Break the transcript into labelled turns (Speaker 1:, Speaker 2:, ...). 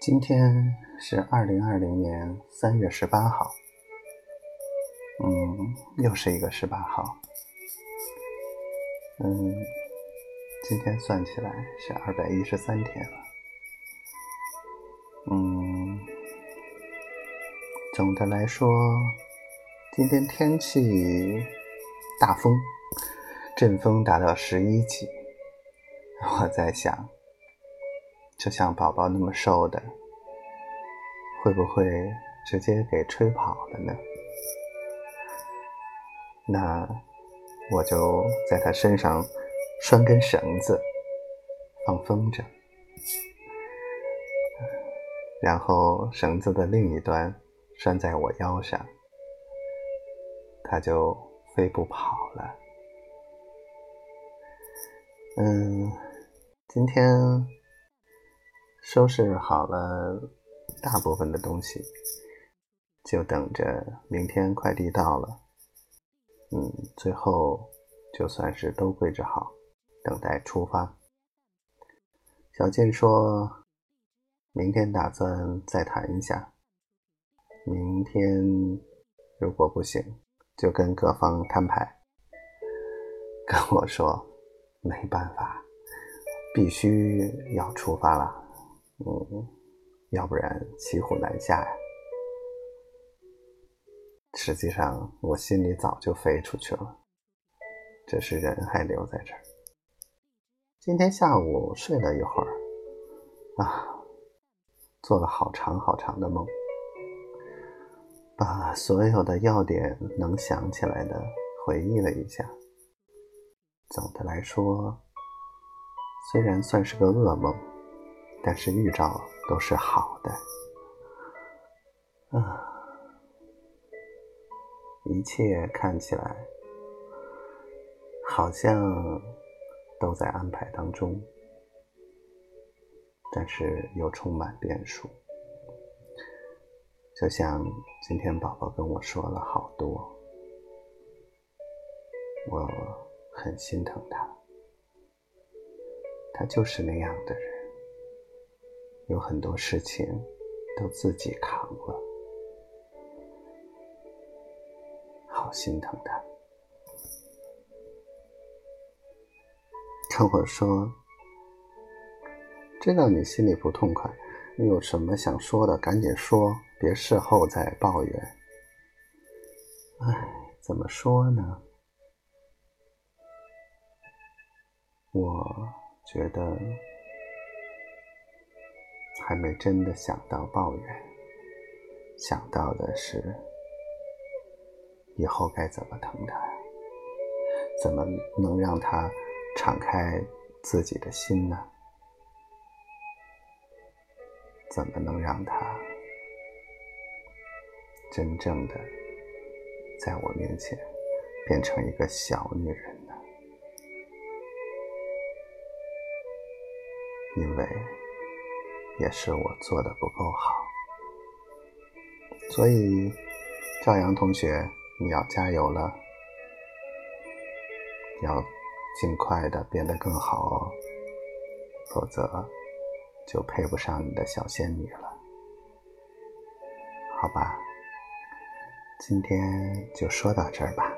Speaker 1: 今天是二零二零年三月十八号，嗯，又是一个十八号，嗯，今天算起来是二百一十三天了，嗯，总的来说，今天天气大风，阵风达到十一级，我在想。就像宝宝那么瘦的，会不会直接给吹跑了呢？那我就在他身上拴根绳子，放风筝，然后绳子的另一端拴在我腰上，他就飞不跑了。嗯，今天。收拾好了大部分的东西，就等着明天快递到了。嗯，最后就算是都归置好，等待出发。小健说，明天打算再谈一下。明天如果不行，就跟各方摊牌。跟我说，没办法，必须要出发了。嗯，要不然骑虎难下呀。实际上，我心里早就飞出去了，只是人还留在这儿。今天下午睡了一会儿，啊，做了好长好长的梦，把所有的要点能想起来的回忆了一下。总的来说，虽然算是个噩梦。但是预兆都是好的，啊，一切看起来好像都在安排当中，但是又充满变数。就像今天宝宝跟我说了好多，我很心疼他，他就是那样的人。有很多事情都自己扛了，好心疼他。跟我说，知道你心里不痛快，你有什么想说的，赶紧说，别事后再抱怨。唉，怎么说呢？我觉得。还没真的想到抱怨，想到的是以后该怎么疼他，怎么能让他敞开自己的心呢？怎么能让他真正的在我面前变成一个小女人呢？因为。也是我做的不够好，所以赵阳同学，你要加油了，要尽快的变得更好哦，否则就配不上你的小仙女了，好吧？今天就说到这儿吧。